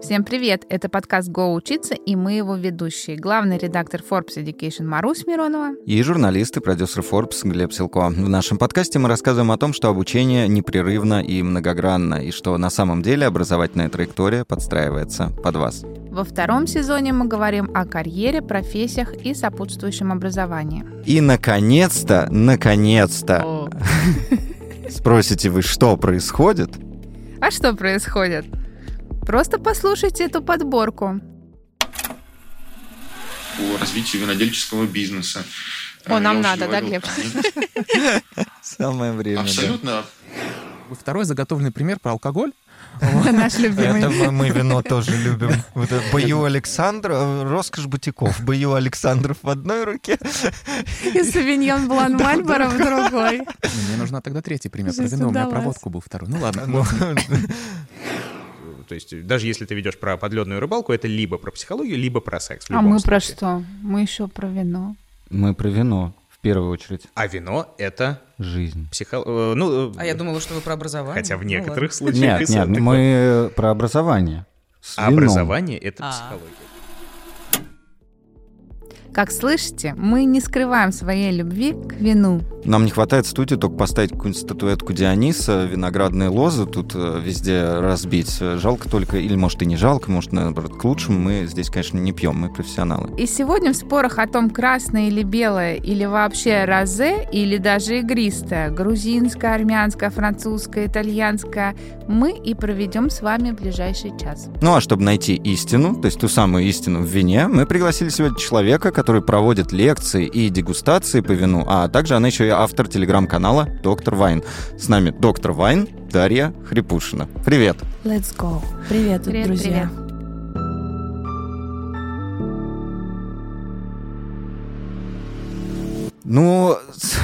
Всем привет! Это подкаст «Го учиться» и мы его ведущие. Главный редактор Forbes Education Марусь Миронова. И журналист и продюсер Forbes Глеб Силко. В нашем подкасте мы рассказываем о том, что обучение непрерывно и многогранно, и что на самом деле образовательная траектория подстраивается под вас. Во втором сезоне мы говорим о карьере, профессиях и сопутствующем образовании. И, наконец-то, наконец-то, спросите вы, что происходит? А что происходит? Просто послушайте эту подборку. По развитию винодельческого бизнеса. О, нам надо, да, Глеб? Самое время. Абсолютно. Второй заготовленный пример про алкоголь. Наш любимый. Это мы, мы вино тоже любим. Вот бою Александра, роскошь бутиков. Бою Александров в одной руке. И савиньон блан Мальборо в другой. Мне нужна тогда третий пример про вино. У меня удалась. про водку был второй. Ну ладно. Ну, То есть даже если ты ведешь про подледную рыбалку, это либо про психологию, либо про секс. А мы про случае. что? Мы еще про вино. Мы про вино, в первую очередь. А вино — это Жизнь. психо... э, Ну, э, А я думала, что вы про образование. хотя в Ну, некоторых ладно. случаях... Нет, нет, мы про образование. С А вином. образование — это А. психология. Как слышите, мы не скрываем своей любви к вину. Нам не хватает студии только поставить какую-нибудь статуэтку Диониса, виноградные лозы тут э, везде разбить. Жалко только, или может и не жалко, может, наоборот, к лучшему. Мы здесь, конечно, не пьем, мы профессионалы. И сегодня в спорах о том, красное или белое, или вообще розе, или даже игристое, грузинское, армянское, французское, итальянское, мы и проведем с вами ближайший час. Ну а чтобы найти истину, то есть ту самую истину в вине, мы пригласили сегодня человека, который проводит лекции и дегустации по вину, а также она еще и автор телеграм-канала «Доктор Вайн». С нами доктор Вайн Дарья Хрипушина. Привет! Let's go. Привет, Привет, друзья. Ну, с-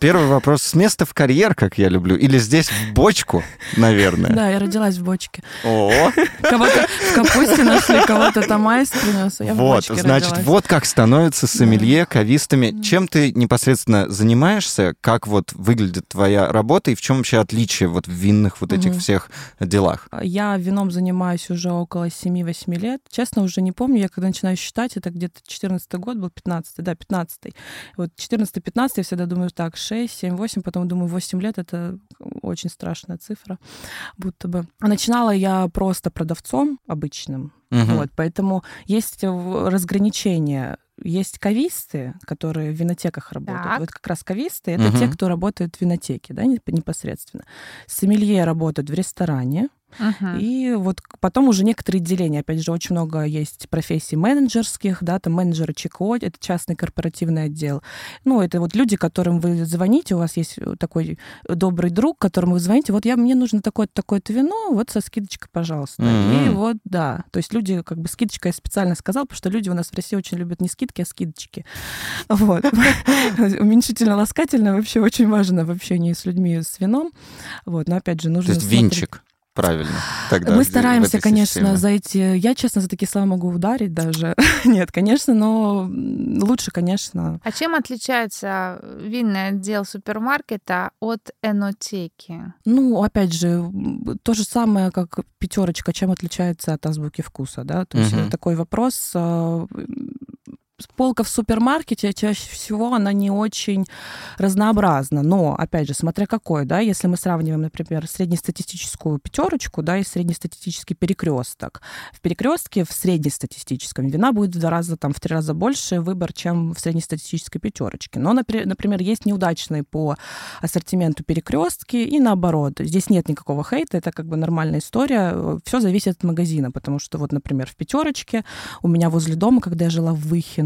первый вопрос. С места в карьер, как я люблю, или здесь в бочку, наверное? Да, я родилась в бочке. О, Кого-то в капусте нашли, кого-то там айс принес, а я вот, значит, вот как становятся сомелье кавистами. Чем ты непосредственно занимаешься? Как вот выглядит твоя работа и в чем вообще отличие вот в винных вот этих всех делах? Я вином занимаюсь уже около 7-8 лет. Честно, уже не помню, я когда начинаю считать, это где-то 14 год был, 15 да, 15 Вот 14-15 я всегда думаю, так, 6, 7, 8, потом думаю, 8 лет — это очень страшная цифра, будто бы. Начинала я просто продавцом обычным, Мгм. Вот, поэтому есть разграничение. Есть кависты, которые в винотеках работают. Так. Вот как раз кависты — это Мгм. те, кто работает в винотеке, да, неп- непосредственно. Сомелье работают в ресторане. Мгм. И вот потом уже некоторые деления. Опять же, очень много есть профессий менеджерских, да, там менеджеры ЧКО, это частный корпоративный отдел. Ну, это вот люди, которым вы звоните, у вас есть такой добрый друг, которому вы звоните, вот я, мне нужно такое-то, такое-то вино, вот со скидочкой, пожалуйста. И Мгм. вот, да, то есть люди, как бы скидочка я специально сказала, потому что люди у нас в России очень любят не скидки, а скидочки. Вот. Уменьшительно-ласкательно вообще очень важно в общении с людьми с вином. Вот, но опять же, То нужно есть смотреть. Правильно. Тогда Мы стараемся, конечно, системе. за эти... Я, честно, за такие слова могу ударить даже. Нет, конечно, но лучше, конечно. А чем отличается винный отдел супермаркета от энотеки? Ну, опять же, то же самое, как пятерочка, чем отличается от азбуки вкуса, да? То есть это такой вопрос. Полка в супермаркете чаще всего она не очень разнообразна, но опять же, смотря какой, да, если мы сравниваем, например, среднестатистическую пятерочку, да, и среднестатистический перекресток. В перекрестке в среднестатистическом вина будет в два раза, там, в три раза больше выбор, чем в среднестатистической пятерочке. Но, напри- например, есть неудачные по ассортименту перекрестки и наоборот. Здесь нет никакого хейта, это как бы нормальная история. Все зависит от магазина, потому что вот, например, в пятерочке у меня возле дома, когда я жила в Выхино,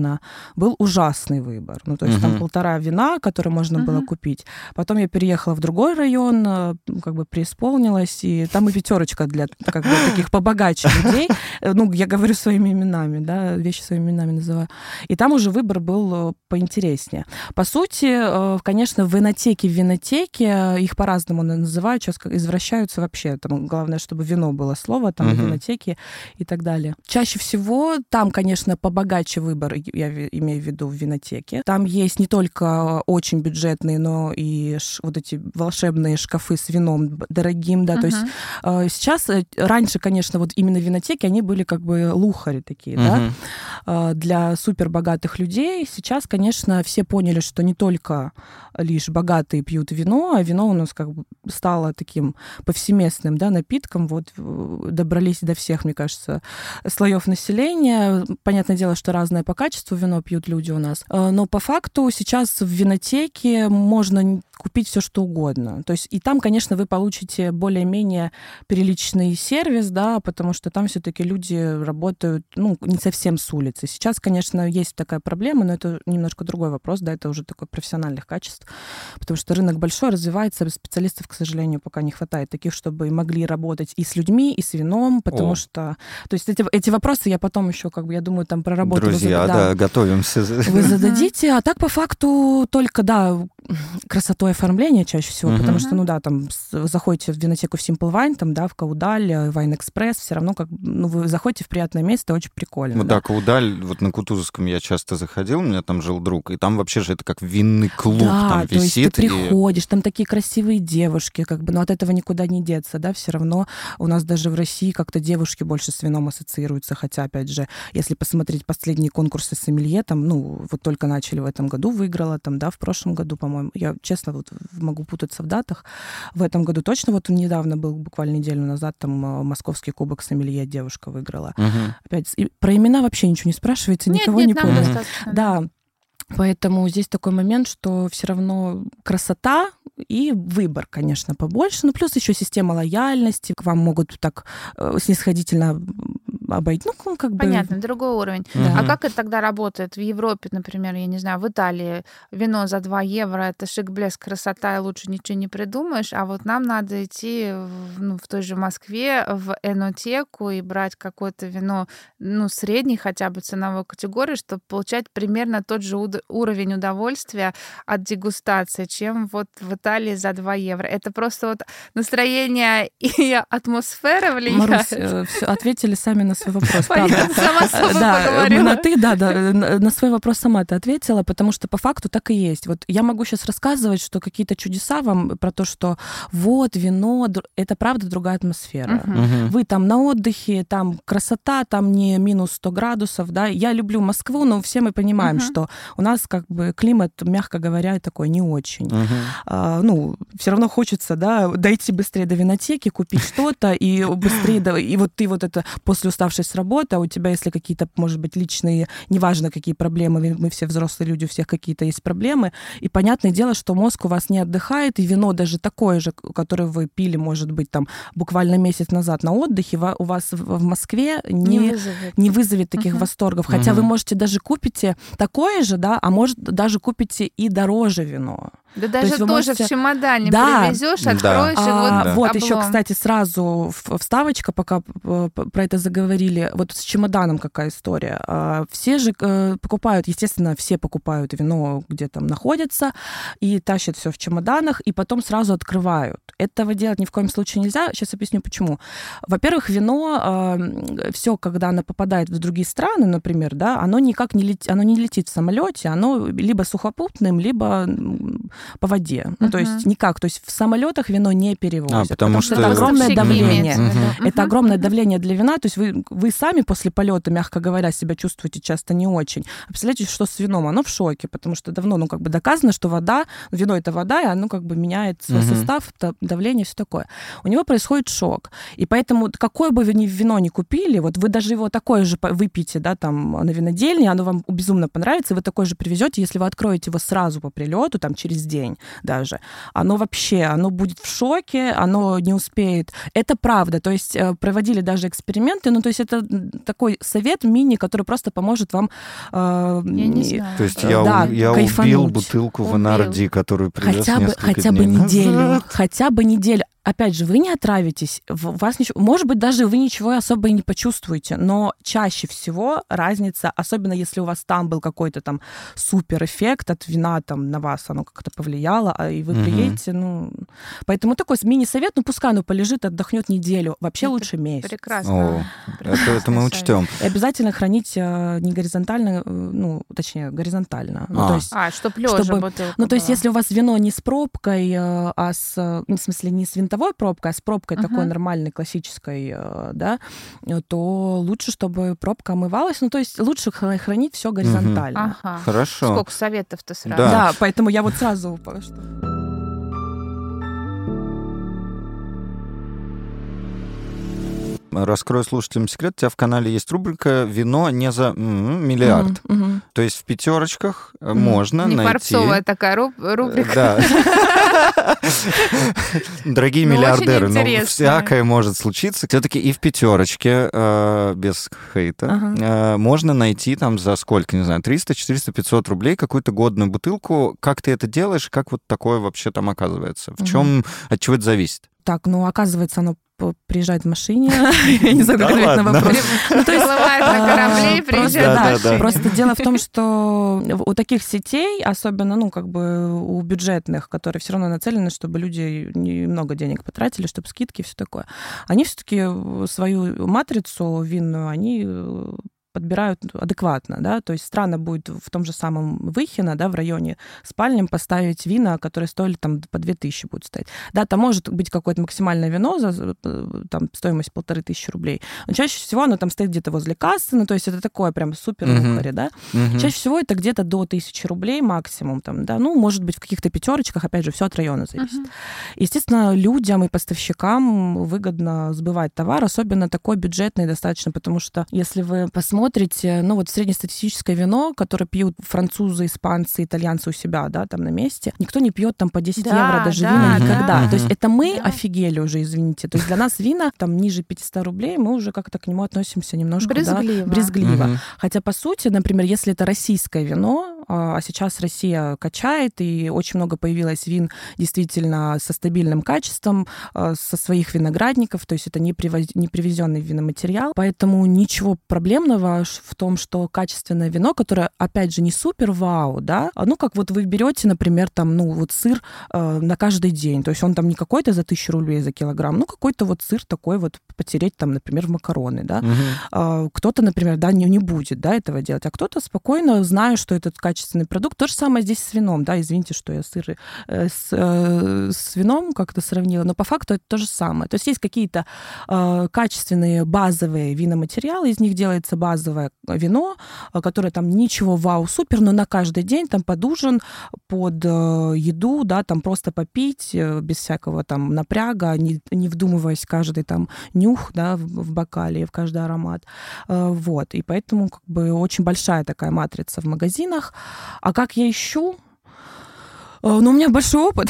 был ужасный выбор. Ну, то есть там Мгм. полтора вина, которые можно было Мгм. купить. Потом я переехала в другой район, э, как бы преисполнилась, и там и пятерочка для как бы таких побогаче людей. Э, Ну, я говорю своими именами, да, вещи своими именами называю. И там уже выбор был э, поинтереснее. По сути, конечно, в винотеке, в винотеке, их по-разному называют, сейчас как извращаются вообще. Там главное, чтобы вино было слово, там Мгм. винотеки и так далее. Чаще всего там, конечно, побогаче выбор. Я имею в виду в винотеке. Там есть не только очень бюджетные, но и ш- вот эти волшебные шкафы с вином дорогим, да, то есть э, сейчас, э, раньше, конечно, вот именно винотеки, они были как бы лухари такие, да, Мгм. э, для супербогатых людей. Сейчас, конечно, все поняли, что не только лишь богатые пьют вино, а вино у нас как бы стало таким повсеместным да, напитком. Вот э, добрались до всех, мне кажется, слоев населения. Понятное дело, что разное по качеству вино пьют люди у нас. Э, Но по факту сейчас в винотеке можно купить все что угодно. То есть и там, конечно, вы получите более-менее приличный сервис, да, потому что там все-таки люди работают, ну, не совсем с улицы. Сейчас, конечно, есть такая проблема, но это немножко другой вопрос, да, это уже такой профессиональных качеств, потому что рынок большой, развивается, специалистов, к сожалению, пока не хватает таких, чтобы могли работать и с людьми, и с вином, потому О. что, то есть эти, эти вопросы я потом еще, как бы, я думаю, там проработаю. Друзья, да, готовимся. Вы зададите, а так по факту только, да, красотой оформления чаще всего, Мгм. потому что, ну да, там заходите в винотеку в Simple Wine, там, да, в Каудаль, э, Wine Express, все равно как, ну, вы заходите в приятное место, очень прикольно. Вот да. да, Каудаль, вот на Кутузовском я часто заходил, у меня там жил друг, и там вообще же это как винный клуб да, там то есть висит. ты и- приходишь, там такие красивые девушки, как бы, но от этого никуда не деться, да, все равно у нас даже в России как-то девушки больше с вином ассоциируются, хотя, опять же, если посмотреть последние конкурсы сомелье, там, ну, вот только начали в этом году, выиграла, там, да, в прошлом году, по-моему, я, честно, вот могу путаться в датах, в этом году точно, вот недавно был, буквально неделю назад, там, э, московский кубок сомелье девушка выиграла. Мгм. Опять, и про имена вообще ничего не спрашивается, Нет, никого нет, не помню. достаточно. Да, поэтому здесь такой момент, что все равно красота и выбор, конечно, побольше. Ну, плюс еще система лояльности. К вам могут так э, снисходительно обойти. Ну, как бы... Понятно, другой уровень. Да. А как это тогда работает в Европе, например, я не знаю, в Италии вино за 2 евро, это шик, блеск, красота, и лучше ничего не придумаешь, а вот нам надо идти в, ну, в той же Москве в энотеку и брать какое-то вино, ну, средней хотя бы ценовой категории, чтобы получать примерно тот же уд- уровень удовольствия от дегустации, чем вот в Италии за 2 евро. Это просто вот настроение и атмосфера влияет. Марусь, э, всё, ответили сами на свой вопрос. Понятно, сама с собой Да, поговорила. на ты, да, да, на свой вопрос сама ты ответила, потому что по факту так и есть. Вот я могу сейчас рассказывать, что какие-то чудеса вам про то, что вот вино, это правда другая атмосфера. Мгм. Мгм. Вы там на отдыхе, там красота, там не минус 100 градусов, да. Я люблю Москву, но все мы понимаем, Мгм. что у нас как бы климат, мягко говоря, такой не очень. Мгм. А, ну, все равно хочется, да, дойти быстрее до винотеки, купить что-то, и быстрее, и вот ты вот это после уставшей с работы, а у тебя, если какие-то, может быть, личные, неважно, какие проблемы, мы- все взрослые люди, у всех какие-то есть проблемы, и понятное дело, что мозг у вас не отдыхает, и вино даже такое же, которое вы пили, может быть, там, буквально месяц назад на отдыхе, у вас в Москве Не не, вызовет. не вызовет таких Мгм. восторгов. Хотя вы Мгм. можете даже купите такое же, да, а может даже купите и дороже вино. Да даже есть вы тоже можете- в чемодане Да. привезешь, Да. откроешь, и А, вот вот еще, кстати, сразу вставочка, пока про это заговорили. Вот с чемоданом какая история. А, Все же э, покупают, естественно, все покупают вино, где там находится, и тащат все в чемоданах, и потом сразу открывают. Этого делать ни в коем случае нельзя. Сейчас объясню, почему. Во-первых, вино, все, когда оно попадает в другие страны, например, да, оно никак не летит, оно не летит в самолете, оно либо сухопутным, либо по воде. Ну, то есть никак. То есть в самолетах вино не перевозят. А, потому что- это огромное давление. Мгм. Это огромное давление для вина. То есть вы, вы сами после полета, мягко говоря, себя чувствуете часто не очень. А представляете, что с вином? Оно в шоке, потому что давно, ну, как бы доказано, что вода, вино это вода, и оно как бы меняет свой Мгм. состав, та- давление, все такое. У него происходит шок. И поэтому какое бы вы ни вино не купили, вот вы даже его такое же выпьете, да, там, на винодельне, оно вам безумно понравится, и вы такое же привезете, если вы откроете его сразу по прилету, там, через день даже, оно вообще, оно будет в шоке, оно не успеет. Это правда. То есть э, проводили даже эксперименты, ну, то есть это такой совет мини, который просто поможет вам... э, Я не знаю. То есть я, да, у- я кайфануть. убил бутылку Убил. Ванарди, которую привез Хотя бы, хотя бы неделю. назад. Хотя бы неделю. Опять же, вы не отравитесь, в- вас ничего, может быть, даже вы ничего особо и не почувствуете, но чаще всего разница, особенно если у вас там был какой-то там супер эффект от вина там на вас, оно как-то повлияло, а и вы Мгм. приедете, ну, поэтому такой мини-совет, ну пускай оно полежит, отдохнет неделю, вообще Это лучше месяц. Прекрасно. О, это, это мы учтем. И обязательно хранить э, не горизонтально, э, ну, точнее, горизонтально. Ну, А. то есть А, чтоб лежа Чтобы- ну, то есть, если у вас вино не с пробкой, э, а с, ну, в смысле, не с винтовой пробкой, а с пробкой Мгм. такой нормальной, классической, э, да, э, то лучше, чтобы пробка омывалась. Ну, то есть, лучше хра- хранить все горизонтально. Ага. Хорошо. Сколько советов-то сразу. Да. Да, поэтому я вот сразу... Раскрою слушателям секрет. У тебя в канале есть рубрика «Вино не за миллиард». Мгм, мгм. То есть в пятерочках Мгм. можно Не найти... фарцовая такая руб- рубрика. Да. Дорогие Ну, миллиардеры, ну, всякое может случиться. Все-таки и в пятерочке, э, без хейта, э, можно найти там за сколько, не знаю, 300, 400, 500 рублей какую-то годную бутылку. Как ты это делаешь? Как вот такое вообще там оказывается? В чем, от чего это зависит? Так, ну, оказывается, оно п- приезжает в машине. Я не знаю, как ответить на вопрос. Ну, то есть, на корабле и а, просто, да. Просто дело в том, что у таких сетей, особенно, ну, как бы у бюджетных, которые все равно нацелены, чтобы люди немного денег потратили, чтобы скидки и все такое, они все-таки свою матрицу винную, они э, подбирают адекватно, да, то есть странно будет в том же самом Выхино, да, в районе спальням поставить вина, которые стоили там по 2000 будут стоять. Да, там может быть какое-то максимальное вино за э, там стоимость полторы тысячи рублей, но чаще всего оно там стоит где-то возле кассы, ну, то есть это такое прям супер Мгм. лухари, да. Мгм. Чаще всего это где-то до тысячи рублей максимум, там, да, ну, может быть, в каких-то пятерочках, опять же, все от района зависит. Мгм. Естественно, людям и поставщикам выгодно сбывать товар, особенно такой бюджетный достаточно, потому что если вы посмотрите, ну вот среднестатистическое вино, которое пьют французы, испанцы, итальянцы у себя, да, там на месте, никто не пьет там по 10 Да, евро даже да, вина да. никогда. То есть это мы Да. офигели уже, извините. То есть для нас вина там ниже 500 рублей, мы уже как-то к нему относимся немножко, да, Брезгливо. брезгливо. Мгм. Хотя, по сути, например, если это российское вино, а а сейчас Россия качает, и очень много появилось вин действительно со стабильным качеством, а, со своих виноградников, то есть это не, привоз- не привезенный виноматериал. Поэтому ничего проблемного в том, что качественное вино, которое, опять же, не супер вау, да, ну, как вот вы берете, например, там, ну, вот сыр э, на каждый день, то есть он там не какой-то за тысячу рублей за килограмм, ну, какой-то вот сыр такой вот потереть там, например, в макароны, да, Мгм. а, кто-то, например, да, не, не будет да, этого делать, а кто-то спокойно, зная, что этот качественный продукт. То же самое здесь с вином, да, извините, что я сыры э, с, э, с вином как-то сравнила, но по факту это то же самое. То есть есть какие-то э, качественные базовые виноматериалы, из них делается базовое вино, э, которое там ничего вау, супер, но на каждый день там под ужин, под э, еду, да, там просто попить э, без всякого там напряга, не, не вдумываясь каждый там нюх, да, в, в бокале, в каждый аромат. Вот, и поэтому как бы очень большая такая матрица в магазинах. А как я ищу? Ну, у меня большой опыт.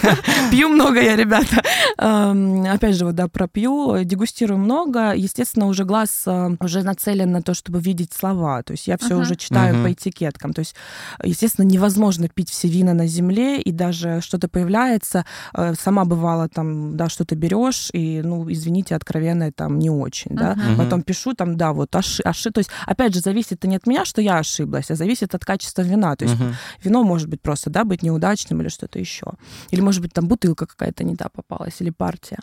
Пью много я, ребята. Эм, Опять же, вот, да, пропью, дегустирую много. Естественно, уже глаз э, уже нацелен на то, чтобы видеть слова. То есть я все Ага. уже читаю Мгм. по этикеткам. То есть, естественно, невозможно пить все вина на земле, и даже что-то появляется. э, Сама бывала там, да, что-то берешь, и, ну, извините, откровенное там не очень, да. Мгм. Потом пишу там, да, вот оши, оши. То есть, опять же, зависит это не от меня, что я ошиблась, а зависит от качества вина. То есть Мгм. вино может быть просто, да, быть неудачным или что-то еще. Или, может быть, там бутылка какая-то не та попалась, или партия.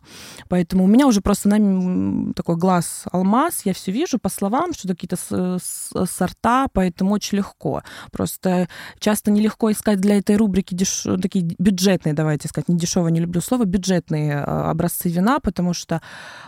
Поэтому у меня уже просто на такой глаз алмаз, я все вижу по словам, что какие-то сорта, поэтому очень легко. Просто часто нелегко искать для этой рубрики деш... такие бюджетные, давайте сказать, не дешевые, не люблю слово, бюджетные э, образцы вина, потому что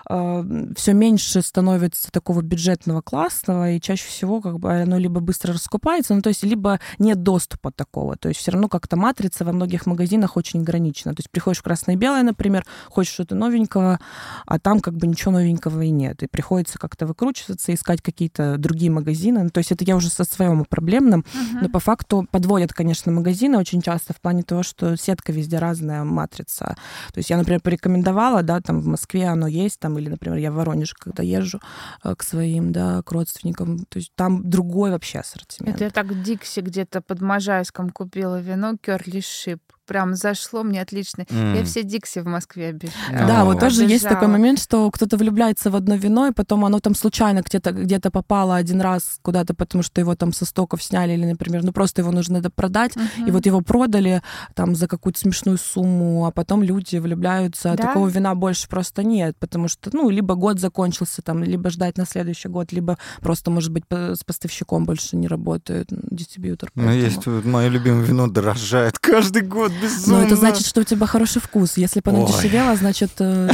все меньше становится такого бюджетного классного, и чаще всего как бы оно либо быстро раскупается, ну то есть либо нет доступа такого. То есть все равно как-то матрица во многих магазинах очень ограничена. То есть приходишь в красное и белое, например, хочешь что-то новенького, а там как бы ничего новенького и нет. И приходится как-то выкручиваться, искать какие-то другие магазины. Ну, то есть это я уже со своим проблемным, Мгм. но по факту подводят, конечно, магазины очень часто в плане того, что сетка везде разная, матрица. То есть я, например, порекомендовала, да, там в Москве оно есть, там, или, например, я в Воронеж, когда езжу э, к своим, да, к родственникам, то есть там другой вообще ассортимент. Это я так в Дикси где-то под Можайском купила вино Кёрли Шип. Прям зашло мне отлично. М. Я все Дикси в Москве обещала. Да, О. вот тоже есть такой Обижала. момент, что кто-то влюбляется в одно вино, и потом оно там случайно где-то где попало один раз куда-то, потому что его там со стоков сняли, или, например, ну просто его нужно это продать, и вот его продали там за какую-то смешную сумму, а потом люди влюбляются. А Да? Такого вина больше просто нет, потому что, ну, либо год закончился там, либо ждать на следующий год, либо просто, может быть, по- с поставщиком больше не работает дистрибьютор. Ну, есть мое любимое вино дорожает каждый год Но безумно. это значит, что у тебя хороший вкус. Если бы оно Ой. дешевело, значит, э,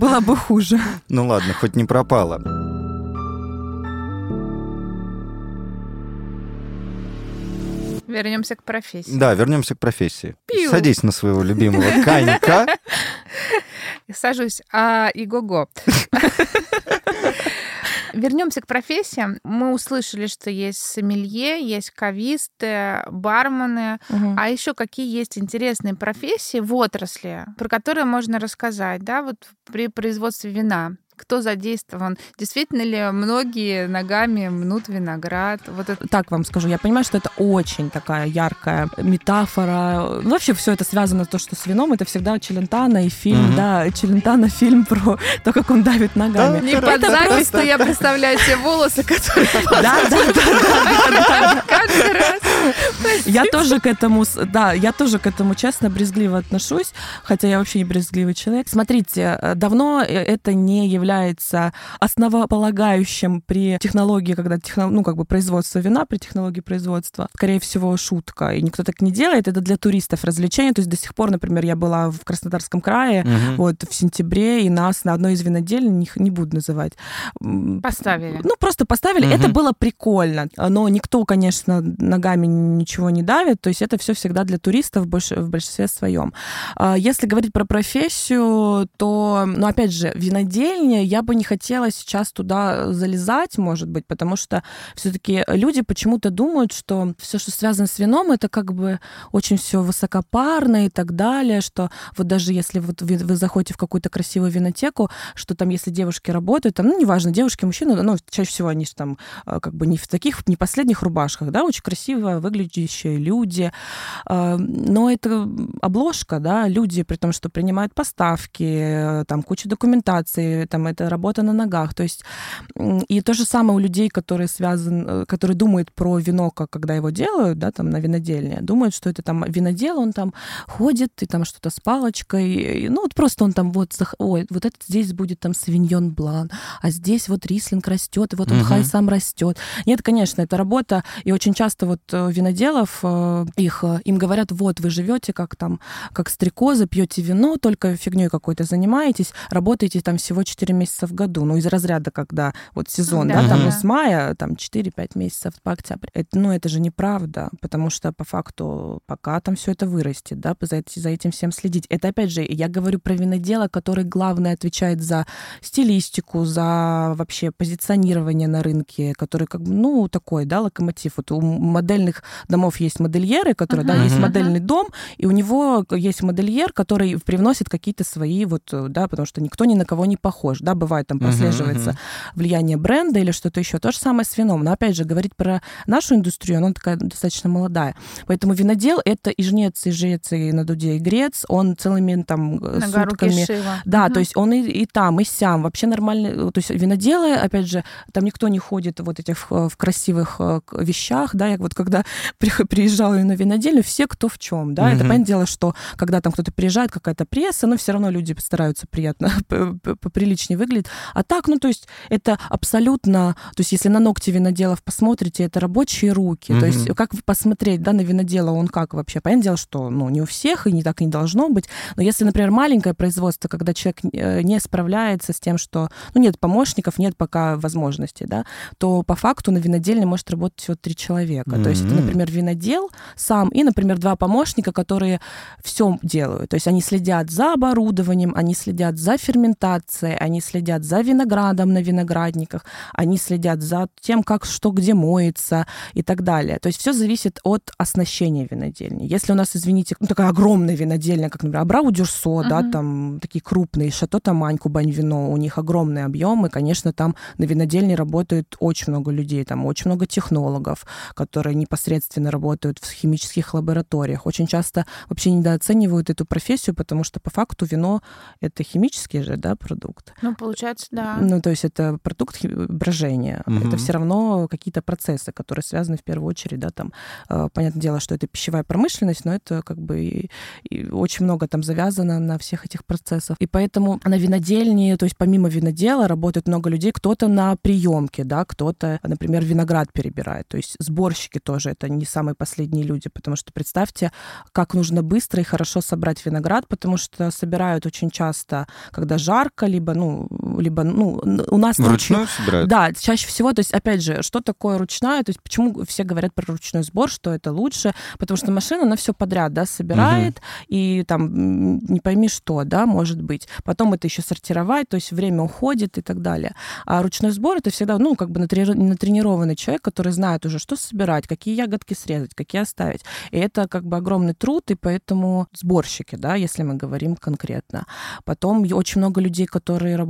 было- бы хуже. Ну ладно, хоть не пропало. Вернемся к профессии. Да, вернемся к профессии. Пиу. Садись на своего любимого конька. Сажусь. А, и-го-го. Вернемся к профессиям. Мы услышали, что есть сомелье, есть кависты, бармены. А еще какие есть интересные профессии в отрасли, про которые можно рассказать, да, вот при производстве вина? Кто задействован? Действительно ли многие ногами мнут виноград? Вот это так вам скажу, я понимаю, что это очень такая яркая метафора. Ну, Вообще все это связано то, что с вином, это всегда Челентано и фильм, Мгм. да, Челентано фильм про то, как он давит ногами. не под запись, но я представляю себе волосы, которые Да, да, да, каждый раз. Я тоже к этому, с- да, я тоже к этому честно брезгливо отношусь, хотя я вообще не брезгливый человек. Смотрите, э, давно э, это не является основополагающим при технологии, когда техно, ну как бы производство вина при технологии производства, скорее всего шутка, и никто так не делает. Это для туристов развлечение. То есть до сих пор, например, я была в Краснодарском крае, Мгм. вот в сентябре, и нас на одной из винодельни, их не буду называть, Поставили. ну, просто поставили. Мгм. Это было прикольно. Но никто, конечно, ногами ничего не давит. То есть это все всегда для туристов в, больш- в большинстве своем. А Если говорить про профессию, то, ну, опять же, винодельня, я бы не хотела сейчас туда залезать, может быть, потому что все-таки люди почему-то думают, что все, что связано с вином, это как бы очень все высокопарно и так далее, что вот даже если вот вы, вы заходите в какую-то красивую винотеку, что там, если девушки работают, там, ну, неважно, девушки, мужчины, ну, чаще всего они ж там а, как бы не в таких, не последних рубашках, да, очень красиво выглядящие люди, А, но это обложка, да, люди, при том, что принимают поставки, там куча документации, там это работа на ногах, то есть и то же самое у людей, которые связан, э, которые думают про вино, как когда его делают, да, там на винодельне, думают, что это там винодел, он там ходит и там что-то с палочкой, и, ну вот просто он там вот, ой, вот это здесь будет там свиньон блан, а здесь вот рислинг растет, и вот он хай сам растет. Нет, конечно, это работа, и очень часто вот э, виноделов э, их им говорят, вот вы живете как там как стрекозы, пьете вино, только фигней какой-то занимаетесь, работаете там всего 4 месяца в году, ну из разряда, когда вот сезон, да, Да. там ну, с мая там 4-5 месяцев по октябрь. Это, ну это же неправда, потому что по факту пока там все это вырастет, да, за, за этим всем следить. Это опять же, я говорю про винодела, который главное отвечает за стилистику, за вообще позиционирование на рынке, который как бы, ну, такой, да, локомотив. Вот у модельных домов есть модельеры, которые, да, Мгм. есть Мгм. модельный дом, и у него есть модельер, который привносит какие-то свои вот, э, да, потому что никто ни на кого не похож, да, бывает там прослеживается мгм. влияние бренда или что-то еще. То же самое с вином. Но опять же, говорить про нашу индустрию, она такая достаточно молодая. Поэтому винодел — это и жнец, и жрец, и на дуде, и грец. Он целыми там э, На сутками... Кишива. Да, Мгм. то есть он и, и там, и сям. Вообще нормальный. э, То есть виноделы, опять же, там никто не ходит вот этих в, в красивых э, вещах, да, я вот когда при- приезжала на винодельню, все кто в чем, да, это Мгм. понятное дело, что когда там кто-то приезжает, какая-то пресса, но все равно люди стараются приятно, п- поприличнее выглядеть. А так, ну, то есть это абсолютно, то есть если на ногти виноделов посмотрите, это рабочие руки, то есть как посмотреть, да, на винодела, он как вообще? Понятное дело, что, ну, не у всех, и не так не должно быть, но если, например, маленькое производство, когда человек э, не справляется с тем, что, ну, нет помощников, нет пока возможностей, да, то по факту на винодельне может работать всего три человека. То есть это, например, винодел сам и, например, два помощника, которые все делают. То есть они следят за оборудованием, они следят за ферментацией, они они следят за виноградом на виноградниках, они следят за тем, как что где моется и так далее. То есть все зависит от оснащения винодельни. Если у нас, извините, ну, такая огромная винодельня, как, например, Абрау Дюрсо, uh-huh. да, там такие крупные, Шато Тамань, Кубань вино, у них огромные объемы, конечно, там на винодельне работает очень много людей, там очень много технологов, которые непосредственно работают в химических лабораториях. Очень часто вообще недооценивают эту профессию, потому что по факту вино — это химический же да, продукт. Ну, получается, да. Ну, то есть это продукт брожения. Угу. Это все равно какие-то процессы, которые связаны в первую очередь, да, там, э, понятное дело, что это пищевая промышленность, но это как бы и, и очень много там завязано на всех этих процессах. И поэтому на винодельне, то есть помимо винодела работает много людей, кто-то на приемке, да, кто-то, например, виноград перебирает. То есть сборщики тоже это не самые последние люди, потому что представьте, как нужно быстро и хорошо собрать виноград, потому что собирают очень часто, когда жарко, либо, ну, либо, ну, у нас... Вручную ночью, собирают? Да, чаще всего, то есть, опять же, что такое ручная, то есть, почему все говорят про ручной сбор, что это лучше, потому что машина, она все подряд, да, собирает, угу. и там не пойми что, да, может быть. Потом это еще сортировать, то есть время уходит и так далее. А ручной сбор это всегда, ну, как бы натренированный человек, который знает уже, что собирать, какие ягодки срезать, какие оставить. И это как бы огромный труд, и поэтому сборщики, да, если мы говорим конкретно. Потом очень много людей, которые работают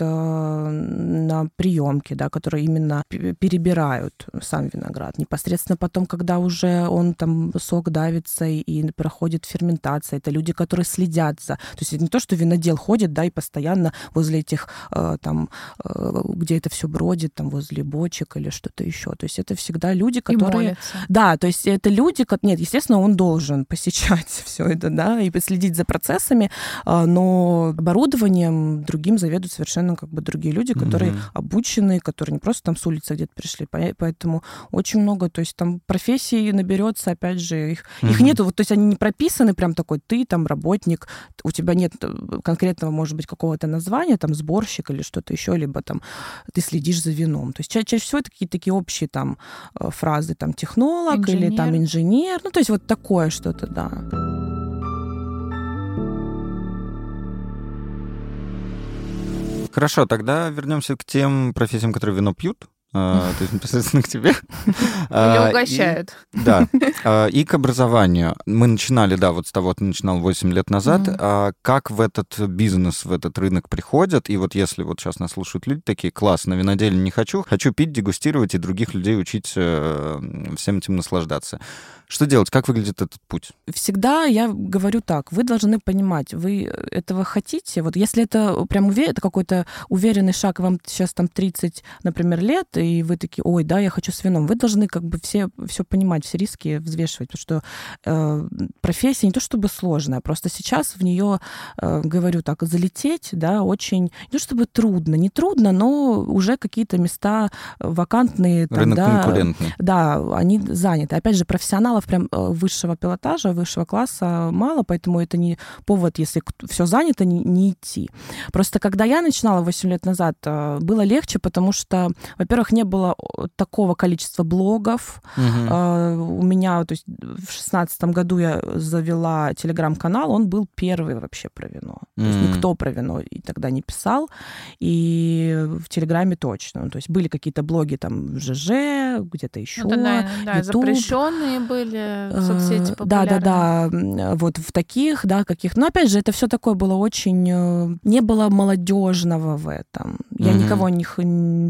э, на приемке, да, которые именно перебирают сам виноград. Непосредственно потом, когда уже он там сок давится и, проходит ферментация, это люди, которые следят за... То есть это не то, что винодел ходит, да, и постоянно возле этих э, там, э, где это все бродит, там возле бочек или что-то еще. То есть это всегда люди, которые... Да, то есть это люди, нет, естественно, он должен посещать все это, да, и следить за процессами, а, но оборудованием другим заведуют совершенно как бы другие люди, которые mm-hmm. обучены, которые не просто там с улицы где-то пришли. Поэтому очень много, то есть там профессий наберется, опять же, их, mm-hmm. их нету, вот, то есть они не прописаны прям такой, ты там работник, у тебя нет э, конкретного, может быть, какого-то названия, там сборщик или что-то еще, либо там ты следишь за вином. То есть ча- чаще всего это какие-то такие общие там э, фразы, там технолог инженер. или там инженер, ну то есть вот такое что-то, да. Хорошо, тогда вернемся к тем профессиям, которые вино пьют. А, то есть непосредственно к тебе. Или а, угощают. Да. А, и к образованию. Мы начинали, да, вот с того, ты начинал 8 лет назад. Как в этот бизнес, в этот рынок приходят? И вот если вот сейчас нас слушают люди такие, класс, на винодельне не хочу, хочу пить, дегустировать и других людей учить э, всем этим наслаждаться. Что делать? Как выглядит этот путь? Всегда я говорю так. Вы должны понимать, вы этого хотите. Вот если это прям увер... это какой-то уверенный шаг, вам сейчас там 30, например, лет, и вы такие, ой, да, я хочу с вином. Вы должны как бы все, все понимать, все риски взвешивать, потому что э, профессия не то чтобы сложная, просто сейчас в нее, э, говорю так, залететь, да, очень, не то чтобы трудно, не трудно, но уже какие-то места вакантные. Там, Рынок да, конкурентный. Да, они заняты. Опять же, профессионалы профессионалов прям э, высшего пилотажа, высшего класса мало, поэтому это не повод, если все занято, не, не идти. Просто когда я начинала 8 лет назад, э, было легче, потому что, во-первых, не было такого количества блогов. Угу. У меня, то есть в шестнадцатом году я завела телеграм-канал, он был первый вообще про вино. Mm. То есть никто про вино и тогда не писал, и в Телеграме точно. То есть были какие-то блоги там в ЖЖ, где-то еще. Ну, да, да, запрещенные были были э, соцсети популярны. Да, да, да. Вот в таких, да, каких. Но опять же, это все такое было очень... Э, не было молодежного в этом. Я никого не,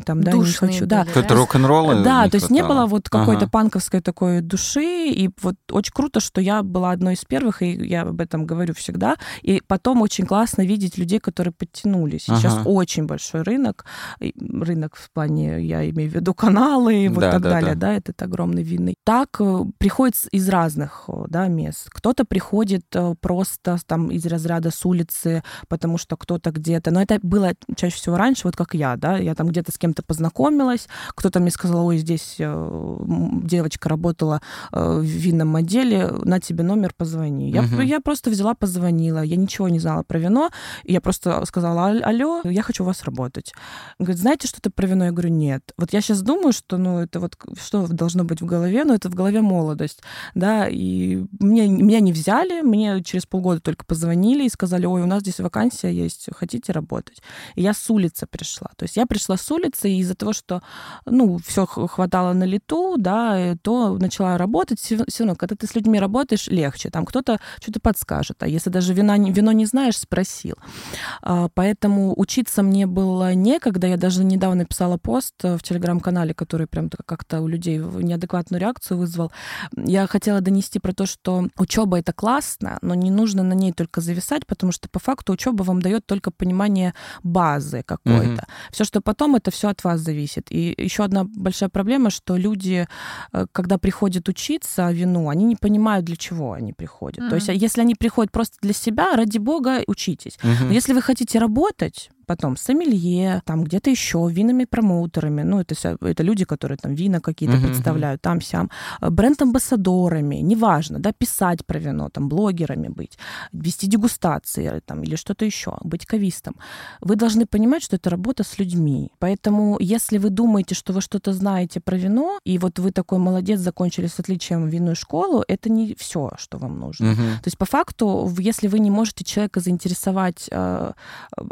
там, да, не хочу. Да. Это рок-н-ролл? Да, то есть не было вот какой-то ага. панковской такой души. И вот очень круто, что я была одной из первых, и я об этом говорю всегда. И потом очень классно видеть людей, которые подтянулись. Сейчас ага. очень большой рынок. Рынок в плане, я имею в виду каналы и вот да, так да, далее. Да. да, этот огромный винный. Так э, приходит приходит из разных да, мест. Кто-то приходит э, просто там из разряда с улицы, потому что кто-то где-то. Но это было чаще всего раньше. Вот как я, да, я там где-то с кем-то познакомилась, кто-то мне сказал, ой, здесь э, девочка работала э, в винном отделе, на тебе номер, позвони. Я, Мгм. я просто взяла, позвонила, я ничего не знала про вино, я просто сказала, «Аль- алло, я хочу у вас работать. Он говорит, знаете что-то про вино? Я говорю, нет. Вот я сейчас думаю, что, ну, это вот что должно быть в голове, ну, это в голове молодость, да, и мне, меня не взяли, мне через полгода только позвонили и сказали, ой, у нас здесь вакансия есть, хотите работать? И я с улицы пришла. То есть я пришла с улицы, из-за того, что, ну, все хватало на лету, да, э, то начала работать. Все равно, когда ты с людьми работаешь, легче. Там кто-то что-то подскажет. А если даже вина, вино не знаешь, спросил. А, Поэтому учиться мне было некогда. Я даже недавно писала пост э, в телеграм-канале, который прям как-то у людей неадекватную реакцию вызвал. Я хотела донести про то, что учеба это классно, но не нужно на ней только зависать, потому что по факту учеба вам дает только понимание базы какой-то. Мгм. Все, что потом, это все от вас зависит. И еще одна большая проблема, что люди, э, когда приходят учиться вину, они не понимают, для чего они приходят. То есть, а если они приходят просто для себя, ради бога, учитесь. Мгм. Но если вы хотите работать, потом сомелье, там где-то еще, винами промоутерами, ну, это, это люди, которые там вина какие-то мгм. представляют, там сям бренд-амбассадорами, неважно, да, писать про вино, там, блогерами быть, вести дегустации там, или что-то еще, быть кавистом. Вы должны понимать, что это работа с людьми. Поэтому, если вы думаете, что вы что-то знаете про вино, и вот вы такой молодец, закончили с отличием винную школу, это не все, что вам нужно. Мгм. То есть по факту, если вы не можете человека заинтересовать э,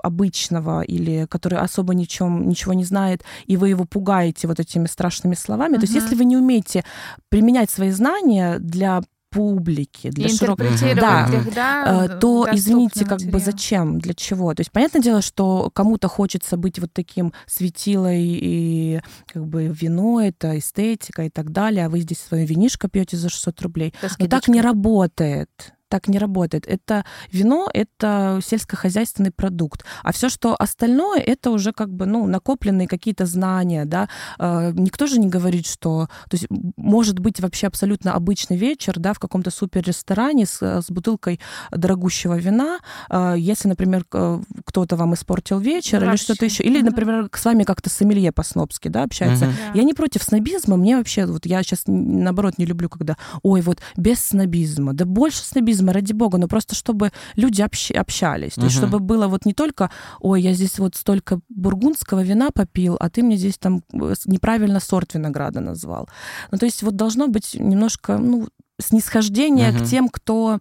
обычного или который особо ничем, ничего не знает, и вы его пугаете вот этими страшными словами, то есть если вы не умеете применять свои знания для публики, для интерпретировать Да. их, да, э, то извините, как бы материал. зачем, для чего. То есть понятное дело, что кому-то хочется быть вот таким светилой и как бы вино это эстетика и так далее, а вы здесь свое винишко пьете за 600 рублей. Со Но так не работает. Так не работает. Это вино, это сельскохозяйственный продукт. А все, что остальное, это уже как бы, ну, накопленные какие-то знания, да. Э, Никто же не говорит, что... То есть может быть вообще абсолютно обычный вечер, да, в каком-то супер-ресторане с, с бутылкой дорогущего вина. Э, Если, например, кто-то вам испортил вечер или Вообще. что-то еще. Или, например, с вами как-то сомелье по-снобски, да, общается. Да. Я не против снобизма, мне вообще, вот я сейчас, наоборот, не люблю, когда, ой, вот без снобизма, да больше снобизма, ради бога, но просто чтобы люди общ- общались, то есть Мгм. чтобы было вот не только, ой, я здесь вот столько бургундского вина попил, а ты мне здесь там э, неправильно сорт винограда назвал. Ну, то есть вот должно быть немножко, ну, снисхождение Мгм. к тем, кто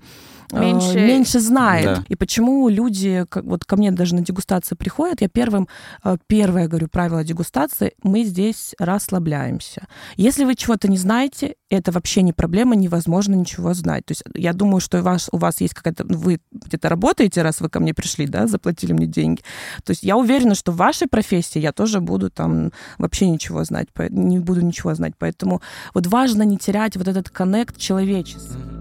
э, Меньше- меньше знает. Да. И почему люди, как, вот ко мне даже на дегустации приходят, я первым, э, первое говорю правило дегустации, мы здесь расслабляемся. Если вы чего-то не знаете, это вообще не проблема, невозможно ничего знать. То есть я думаю, что у вас, у вас есть какая-то... ну, Вы где-то работаете, раз вы ко мне пришли, да, заплатили мне деньги. То есть я уверена, что в вашей профессии я тоже буду там вообще ничего знать, не буду ничего знать. Поэтому вот важно не терять вот этот коннект человеческий.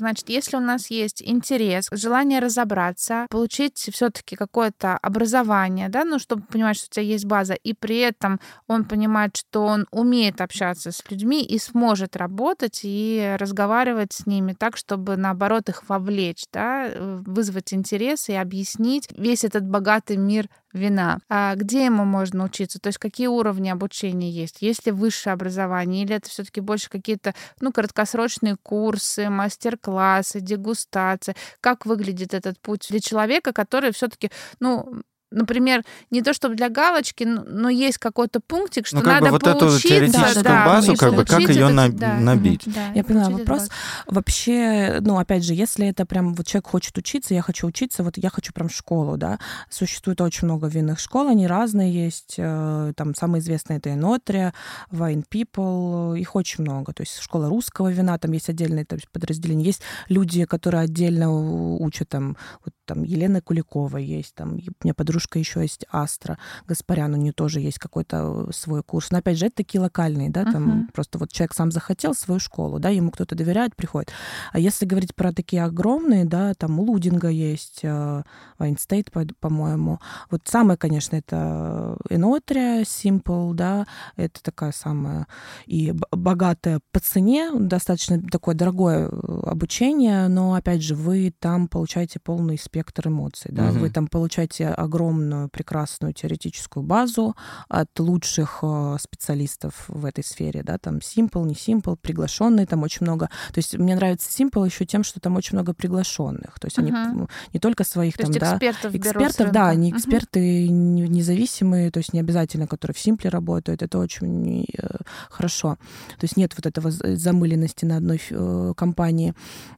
Значит, если у нас есть интерес, желание разобраться, получить все-таки какое-то образование, да, ну, чтобы понимать, что у тебя есть база, и при этом он понимает, что он умеет общаться с людьми и сможет работать и разговаривать с ними так, чтобы, наоборот, их вовлечь, да, э, вызвать интерес и объяснить весь этот богатый мир вина. А где ему можно учиться? То есть какие уровни обучения есть? Есть ли высшее образование? Или это все-таки больше какие-то ну, краткосрочные курсы, мастер-классы, дегустации? Как выглядит этот путь для человека, который все-таки, ну, например, не то чтобы для галочки, но, есть какой-то пунктик, что Ну, как надо бы вот эту поучить, теоретическую да, базу, и как бы, как получить ее на- да, набить. да, Я поняла получить вопрос. базу. Вообще, ну, опять же, если это прям вот человек хочет учиться, я хочу учиться, вот я хочу прям школу, да. Существует очень много винных школ, они разные есть. э, Там самые известные это Энотрия, Wine People, их очень много. То есть школа русского вина, там есть отдельные есть, подразделения. Есть люди, которые отдельно учат, там, вот там Елена Куликова есть, там, у меня подружка подружка еще есть Астра Гаспарян, у нее тоже есть какой-то э, свой курс. Но опять же, это такие локальные, да, там Мгм. просто вот человек сам захотел свою школу, да, ему кто-то доверяет, приходит. А если говорить про такие огромные, да, там у Лудинга есть, э, State, по- по-моему. Вот самое, конечно, это Энотрия, Simple, да, это такая самая и богатая по цене, достаточно такое дорогое э, обучение, но, опять же, вы там получаете полный спектр эмоций, да, Мгм. вы там получаете огромную, прекрасную теоретическую базу от лучших э, специалистов в этой сфере, да, там Simple, не Simple, приглашенные, там очень много. То есть мне нравится Simple еще тем, что там очень много приглашенных, то есть они Мгм. м, не только своих То там, есть да, экспертов экспертов, да, они Мгм. эксперты не- независимые, то есть не обязательно, которые в Симпле работают, это очень э, хорошо. То есть нет вот этого з- замыленности на одной э, компании.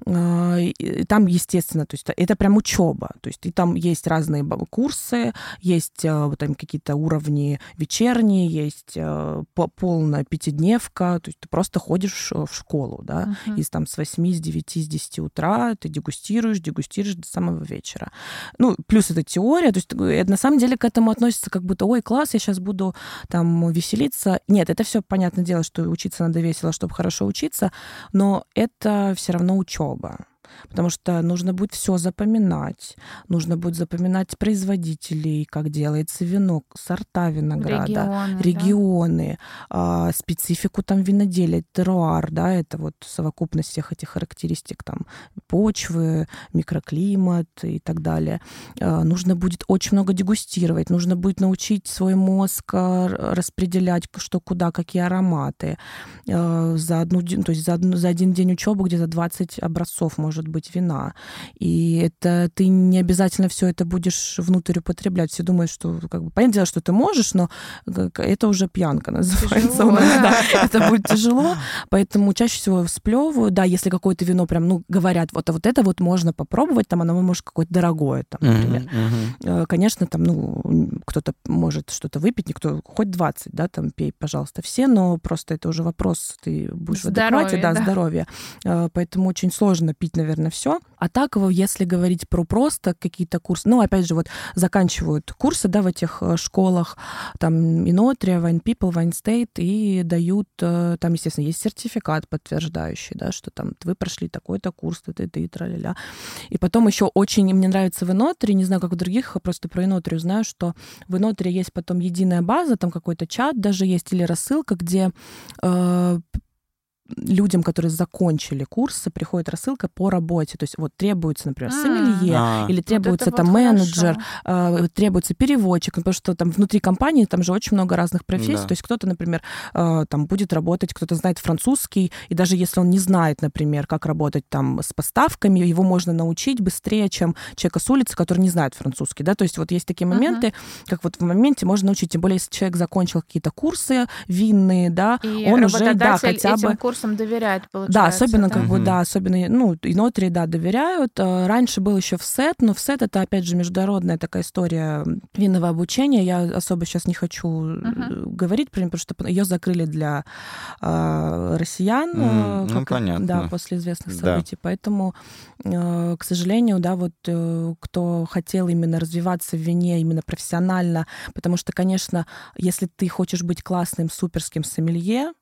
А, и- Там, естественно, то есть это прям учеба, то есть и там есть разные б- курсы, есть э, там какие-то уровни вечерние, есть э, по- полная пятидневка, то есть ты просто ходишь э, в школу, да, Мгм. из там с 8, с 9, с 10 утра ты дегустируешь, дегустируешь до самого вечера. Ну, плюс это теория, то есть это на самом деле к этому относится как будто, ой, класс, я сейчас буду там веселиться. Нет, это все понятное дело, что учиться надо весело, чтобы хорошо учиться, но это все равно учеба. Потому что нужно будет все запоминать. Нужно будет запоминать производителей, как делается вино, сорта винограда Регионы, да. регионы, а, специфику там виноделия, теруар, да, это вот совокупность всех этих характеристик там почвы, микроклимат и так далее. А, Нужно будет очень много дегустировать, нужно будет научить свой мозг а, распределять, что куда, какие ароматы. А, За, одну, то есть за, одну- за один день учебы где-то 20 образцов может быть вина. И это ты не обязательно все это будешь внутрь употреблять. Все думают, что как бы понятное дело, что ты можешь, но это уже пьянка называется Тяжело. у нас, да. Это будет тяжело, поэтому чаще всего сплевываю. Да, если какое-то вино прям, ну, говорят, вот, а вот это вот можно попробовать, там оно может какое-то дорогое, там, например. Э, Конечно, там, ну, кто-то может что-то выпить, никто, хоть 20, да, там, пей, пожалуйста, все, но просто это уже вопрос, ты будешь в адеквате, да, да. здоровья. Э, Поэтому очень сложно пить, наверное, все. А так, если говорить про просто какие-то курсы, ну, опять же, вот заканчивают курсы, да, в этих э, школах, там, Инотрия, Wine People, Wine State, и дают, э, там, естественно, есть сертификат подтверждающий, да, что там вы прошли такой-то курс, ты, ты, ты, тра-ля-ля. И потом еще очень мне нравится в Инотре, не знаю, как в других, просто про Инотрию знаю, что в Инотре есть потом единая база, там какой-то чат даже есть или рассылка, где э, людям, которые закончили курсы, приходит рассылка по работе. То есть вот требуется, например, А. сомелье, А, или Вот требуется это там вот менеджер, э, требуется переводчик, потому что там внутри компании там же очень много разных профессий. Да. То есть кто-то, например, э, там будет работать, кто-то знает французский, и даже если он не знает, например, как работать там с поставками, его можно научить быстрее, чем человека с улицы, который не знает французский, да, то есть вот есть такие моменты, как вот в моменте можно научить, тем более, если человек закончил какие-то курсы винные, да, И он уже, да, хотя этим бы... курсом доверяет, получается. Да, особенно как бы, да, особенно, ну, и нотари, да, доверяют. Э, Раньше был еще в СЭТ, но в СЭТ это, опять же, международная такая история винного обучения. Я особо сейчас не хочу э, говорить потому что ее закрыли для э, россиян. М, э, ну, понятно. Да, после известных Да. событий. Поэтому, э, к сожалению, да, вот э, кто хотел именно развиваться в вине именно профессионально, потому что, конечно, если ты хочешь быть классным, суперским сомелье,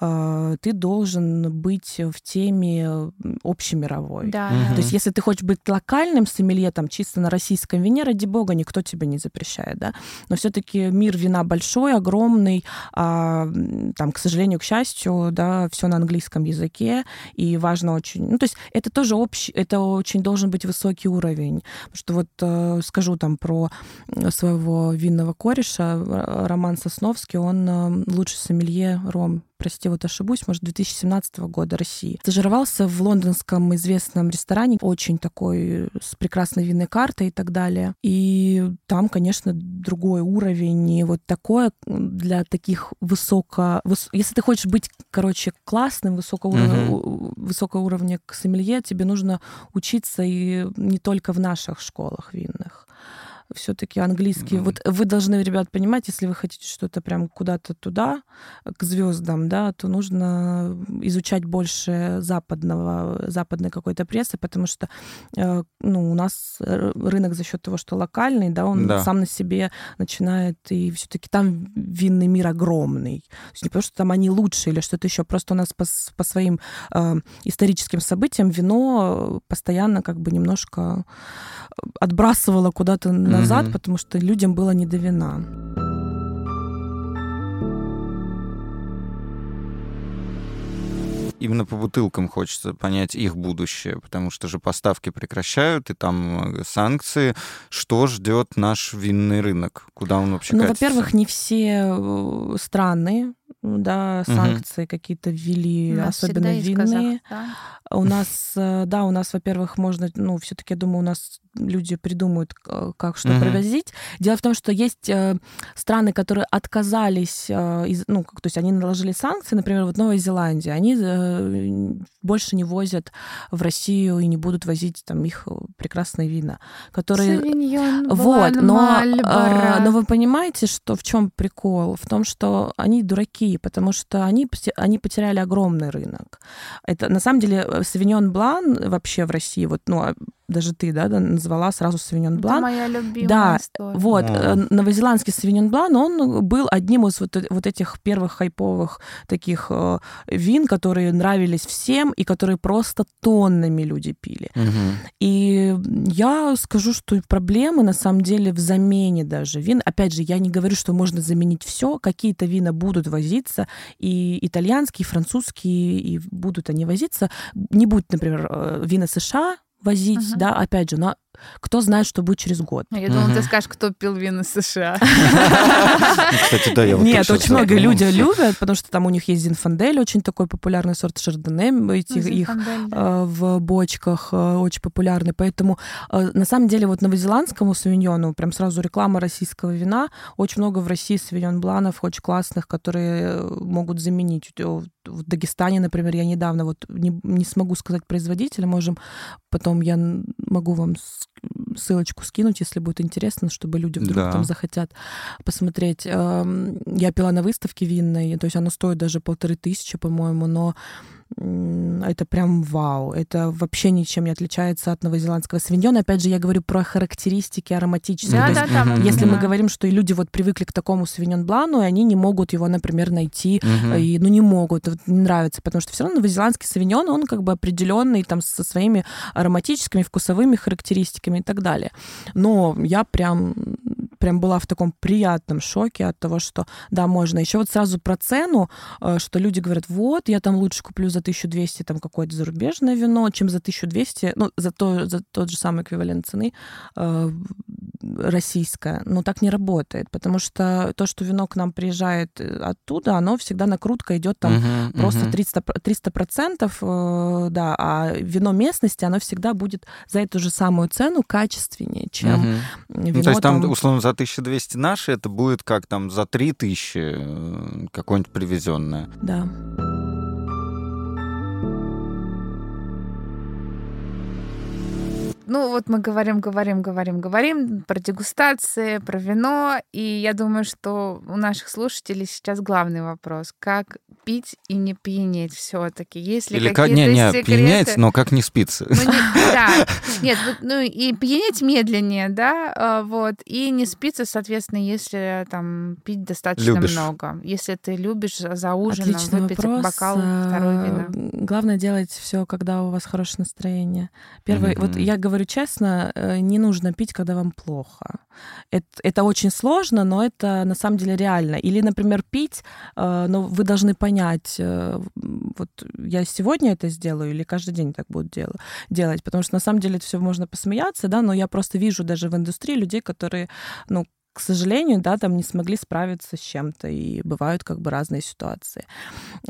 ты должен быть в теме общемировой. Да, да. То есть, если ты хочешь быть локальным сомелье, там, чисто на российском вине, ради бога, никто тебе не запрещает, да. Но все-таки мир вина большой, огромный, а, там, к сожалению, к счастью, да, все на английском языке, и важно очень... Ну, то есть, это тоже общий, это очень должен быть высокий уровень. Потому что вот э, скажу там про своего винного кореша, Роман Сосновский, он э, лучший сомелье ром прости, вот ошибусь, может, 2017 года России. Стажировался в лондонском известном ресторане, очень такой с прекрасной винной картой и так далее. И там, конечно, другой уровень, и вот такое для таких высоко... выс- Если ты хочешь быть, короче, классным, высокого, уровня, высокого уровня к сомелье, тебе нужно учиться и не только в наших школах винных. Все-таки английский. Мгм. Вот вы должны, ребят, понимать, если вы хотите что-то прям куда-то туда, к звездам, да, то нужно изучать больше западного, западной какой-то прессы, потому что э, ну, у нас рынок за счет того, что локальный, да, он Да. сам на себе начинает, и все-таки там винный мир огромный. То есть не потому, что там они лучше или что-то еще, просто у нас по, по своим э, историческим событиям вино постоянно как бы немножко отбрасывало куда-то назад, Мгм. потому что людям было не до вина. Именно по бутылкам хочется понять их будущее, потому что же поставки прекращают, и там э, санкции. Что ждет наш винный рынок? Куда он вообще Ну, катится? во-первых, не все э, страны да, санкции какие-то ввели, У особенно винные. Казахстан. У нас, э, да, у нас, во-первых, можно, ну, все-таки, я думаю, у нас люди придумают, к- как что Мгм. провозить. Дело в том, что есть э, страны, которые отказались, э, из, ну, как- то есть они наложили санкции, например, вот Новая Зеландия, они э, больше не возят в Россию и не будут возить там их э, прекрасные вина, которые Савиньон, вот, Блан, но, Мальборо. но вы понимаете, что в чем прикол? В том, что они дураки, потому что они, они потеряли огромный рынок. Это на самом деле Савиньон Блан вообще в России, вот, ну, а даже ты, да, назвала сразу Савиньон Это Блан. моя любимая Да, история. Вот, э, новозеландский Савиньон Блан, он был одним из вот, вот этих первых хайповых таких э, вин, которые нравились всем и которые просто тоннами люди пили. Мгм. И я скажу, что проблемы на самом деле в замене даже вин. Опять же, я не говорю, что можно заменить все. Какие-то вина будут возиться, и итальянские, и французские, и будут они возиться. Не будет, например, э, вина США возить, Мгм. да, опять же, но кто знает, что будет через год. Я думала, ты Мгм. скажешь, кто пил вина США. Кстати, да, я вот Нет, очень многие люди любят, потому что там у них есть Зинфандель, очень такой популярный сорт шардоне, этих, их Зинфандель, да. э, в бочках э, очень популярный. Поэтому э, на самом деле вот новозеландскому савиньону прям сразу реклама российского вина. Очень много в России савиньон бланов очень классных, которые могут заменить. В Дагестане, например, я недавно вот не, не смогу сказать производителя, можем потом я могу вам ссылочку скинуть, если будет интересно, чтобы люди вдруг Да. там захотят посмотреть. Эм, Я пила на выставке винной, то есть она стоит даже полторы тысячи, по-моему, но это прям вау. Это вообще ничем не отличается от новозеландского савиньона. Опять же, я говорю про характеристики ароматические. Да, да, есть, да, мы если мы понимаем. говорим, что и люди вот привыкли к такому савиньон блану, и они не могут его, например, найти Мгм. и, ну, не могут, вот не нравится, потому что все равно новозеландский савиньон, он как бы определенный там со своими ароматическими, вкусовыми характеристиками и так далее. Но я прям прям была в таком приятном шоке от того, что да, можно. Еще вот сразу про цену, э, что люди говорят, вот, я там лучше куплю за 1200 там какое-то зарубежное вино, чем за 1200, ну, за, то, за тот же самый эквивалент цены э, российское. Но так не работает, потому что то, что вино к нам приезжает э, оттуда, оно всегда накрутка идет там Мгм, просто мгм. 300, пр- 300 процентов, э, да, а вино местности, оно всегда будет за эту же самую цену качественнее, чем Мгм. вино Ну, то есть там, там- условно, за 1200 наши, это будет как там за 3000 э, какое-нибудь привезенное. Да. Ну, вот мы говорим, говорим, говорим, говорим про дегустации, про вино, и я думаю, что у наших слушателей сейчас главный вопрос: как пить и не пьянеть все-таки? Есть ли Или как... Не, не, секреты? пьянять, но как не спится. Ну, не- да, нет, вот, ну и пьянеть медленнее, да, а, вот, и не спиться, соответственно, если там пить достаточно Любишь. много. Если ты любишь за ужином Отличный выпить вопрос. бокал второй А, вина. Главное делать все, когда у вас хорошее настроение. Первый, вот Мгм. я говорю честно, э, не нужно пить, когда вам плохо. Это, это очень сложно, но это на самом деле реально. Или, например, пить, э, но вы должны понять, э, вот я сегодня это сделаю или каждый день так буду дел- делать, потому что на самом деле это все можно посмеяться, да, но я просто вижу даже в индустрии людей, которые, ну, к сожалению, да, там не смогли справиться с чем-то, и бывают как бы разные ситуации.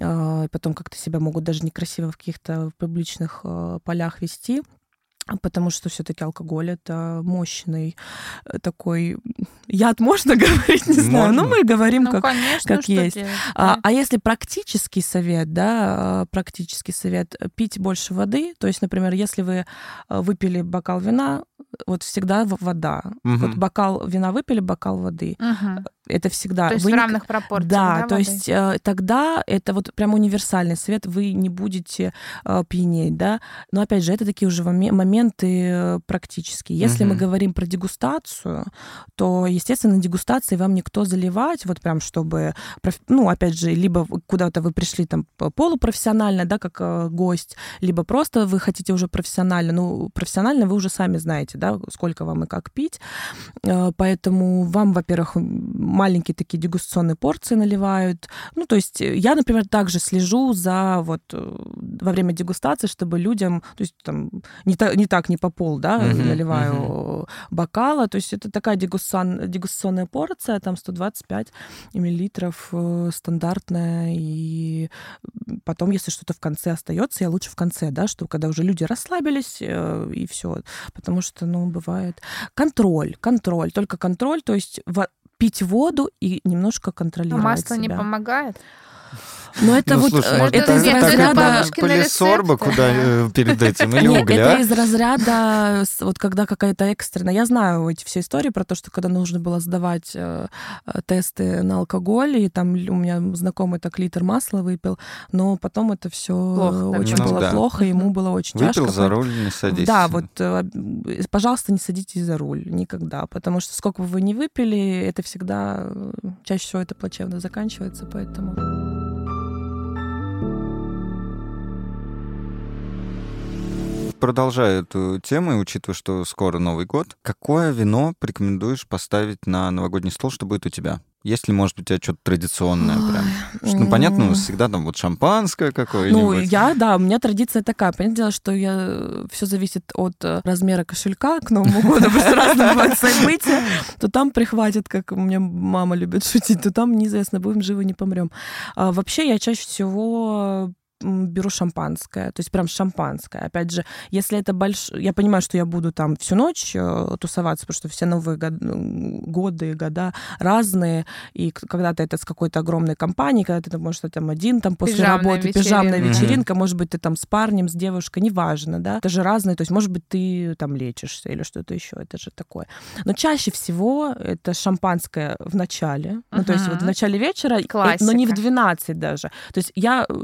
А, потом как-то себя могут даже некрасиво в каких-то публичных полях вести, потому что все-таки алкоголь это мощный э, такой яд можно говорить, не знаю, но Можно. мы говорим Ну, как конечно, как есть. делать, а, а если практический совет, да, э, практический совет, пить больше воды, то есть, например, если вы э, выпили бокал вина, вот всегда вода. Мгм. Вот бокал вина выпили, бокал воды. Мгм. Это всегда. То есть Вы в равных пропорциях, Да, да, то воды? есть э, тогда это вот прям универсальный свет, вы не будете э, пьянеть, да. Но опять же, это такие уже моме- моменты э, практические. Если мы Мгм. говорим про дегустацию, то, естественно, на дегустации вам никто заливать, вот прям чтобы, проф- ну, опять же, либо куда-то вы пришли там полупрофессионально, да, как э, гость, либо просто вы хотите уже профессионально. Ну, профессионально вы уже сами знаете, да, сколько вам и как пить. Э, Поэтому вам, во-первых, маленькие такие дегустационные порции наливают. Ну, то есть э, я, например, также слежу за вот э, во время дегустации, чтобы людям, то есть там не, та- не так, не по пол, да, Мгм, наливаю бокала. То есть это такая дегустацион- дегустационная порция, там 125 миллилитров э, стандартная. И потом, если что-то в конце остается, я лучше в конце, да, что когда уже люди расслабились и все, потому что, ну, бывает контроль, контроль, только контроль, то есть во- пить воду и немножко А контролировать масло не себя. помогает? Но это ну, вот слушай, э, может, это это, нет, так это это бабушкины полисорба куда э, перед этим, или Нет, угля? это из разряда, вот когда какая-то экстренная... Я знаю эти все истории про то, что когда нужно было сдавать э, э, тесты на алкоголь, и там у меня знакомый так литр масла выпил, но потом это все Плохо, очень Ну было да. плохо, ему было очень Выпил тяжко. за руль, не садись. Да, вот, э, пожалуйста, не садитесь за руль никогда, потому что сколько бы вы не выпили, это всегда, чаще всего это плачевно заканчивается, поэтому... Продолжая эту тему, и учитывая, что скоро Новый год, какое вино порекомендуешь поставить на новогодний стол, что будет у тебя? Есть ли, может быть, у тебя что-то традиционное прям? Что, ну, понятно, всегда там вот шампанское какое-нибудь. Ну, я, да, у меня традиция такая. Понятное дело, что я все зависит от э, размера кошелька к Новому году, потому что разные бывают события. То там прихватит, как у меня мама любит шутить, то там неизвестно, будем живы, не помрем. А вообще я чаще всего беру шампанское, то есть прям шампанское. Опять же, если это большое... Я понимаю, что я буду там всю ночь э, тусоваться, потому что все новые год- годы, года разные, и к- когда-то это с какой-то огромной компанией, когда ты, может, там один там после Пижамная работы, пижамная вечеринка. вечеринка, может быть, ты там с парнем, с девушкой, неважно, да, это же разные, то есть, может быть, ты там лечишься или что-то еще, это же такое. Но чаще всего это шампанское в начале, ну, то есть вот в начале вечера, э, Классика. но не в 12 даже. То есть я э,